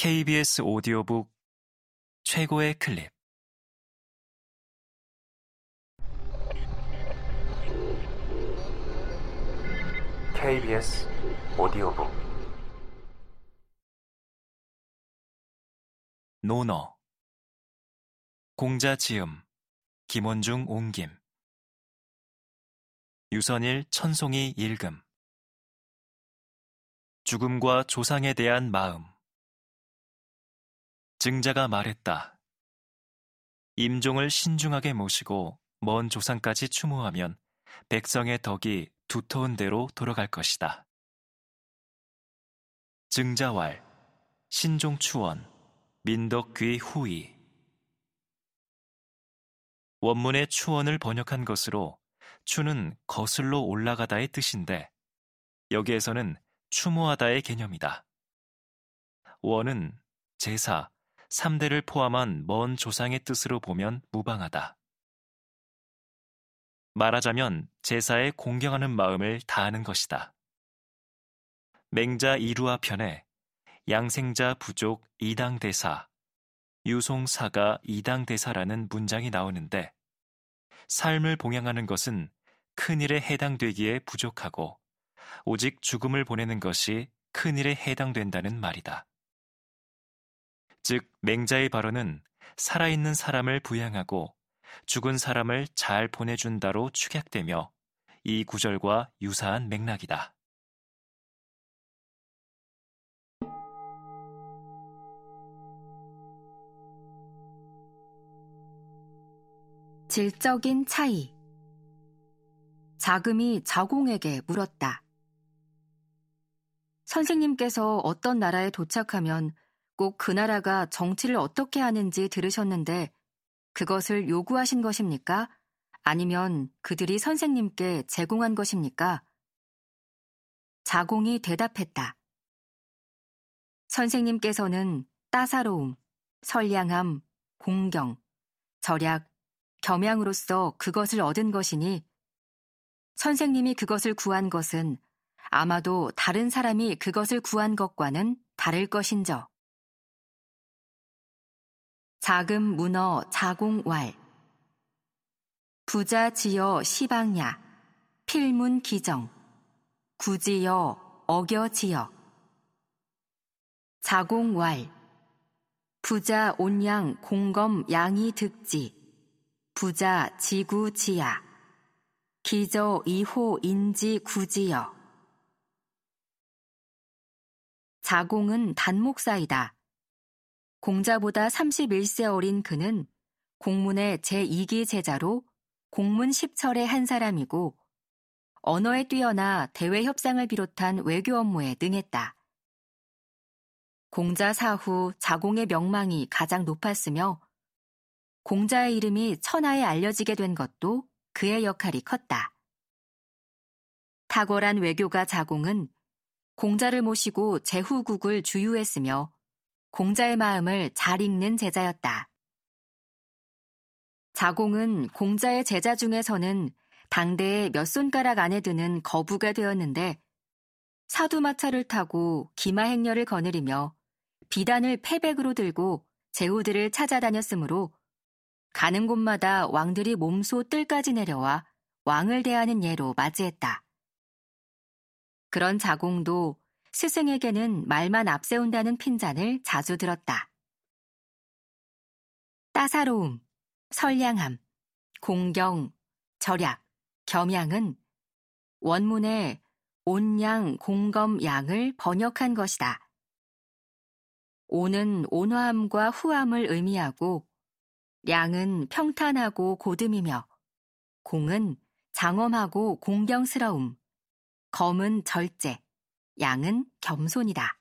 KBS 오디오북 최고의 클립. KBS 오디오북. 노너 공자 지음 김원중 옹김. 유선일 천송이 읽음 죽음과 조상에 대한 마음 증자가 말했다. 임종을 신중하게 모시고 먼 조상까지 추모하면 백성의 덕이 두터운 대로 돌아갈 것이다. 증자왈, 신종추원, 민덕귀 후이 원문의 추원을 번역한 것으로 추는 거슬러 올라가다의 뜻인데 여기에서는 추모하다의 개념이다. 원은 제사, 3대를 포함한 먼 조상의 뜻으로 보면 무방하다. 말하자면 제사에 공경하는 마음을 다하는 것이다. 맹자 이루와 편에 양생자 부족 이당대사, 유송사가 이당대사라는 문장이 나오는데 삶을 봉양하는 것은 큰일에 해당되기에 부족하고 오직 죽음을 보내는 것이 큰일에 해당된다는 말이다. 즉, 맹자의 발언은 살아있는 사람을 부양하고 죽은 사람을 잘 보내준다로 축약되며 이 구절과 유사한 맥락이다. 질적인 차이 자금이 자공에게 물었다. 선생님께서 어떤 나라에 도착하면 꼭 그 나라가 정치를 어떻게 하는지 들으셨는데 그것을 요구하신 것입니까? 아니면 그들이 선생님께 제공한 것입니까? 자공이 대답했다. 선생님께서는 따사로움, 선량함, 공경, 절약, 겸양으로써 그것을 얻은 것이니 선생님이 그것을 구한 것은 아마도 다른 사람이 그것을 구한 것과는 다를 것인저. 자금 문어 자공왈. 부자 지어 시방야 필문 기정. 구지여 어겨 지어 자공왈. 부자 온양 공검 양이 득지. 부자 지구 지야. 기저 이호 인지 구지여. 자공은 단목사이다. 공자보다 31세 어린 그는 공문의 제2기 제자로 공문 10철의 한 사람이고 언어에 뛰어나 대외 협상을 비롯한 외교 업무에 능했다. 공자 사후 자공의 명망이 가장 높았으며 공자의 이름이 천하에 알려지게 된 것도 그의 역할이 컸다. 탁월한 외교가 자공은 공자를 모시고 제후국을 주유했으며 공자의 마음을 잘 읽는 제자였다. 자공은 공자의 제자 중에서는 당대에 몇 손가락 안에 드는 거부가 되었는데 사두마차를 타고 기마행렬을 거느리며 비단을 패백으로 들고 제후들을 찾아다녔으므로 가는 곳마다 왕들이 몸소 뜰까지 내려와 왕을 대하는 예로 맞이했다. 그런 자공도 스승에게는 말만 앞세운다는 핀잔을 자주 들었다. 따사로움, 선량함, 공경, 절약, 겸양은 원문의 온양, 공검, 양을 번역한 것이다. 오는 온화함과 후함을 의미하고 양은 평탄하고 고듬이며 공은 장엄하고 공경스러움, 검은 절제, 양은 겸손이다.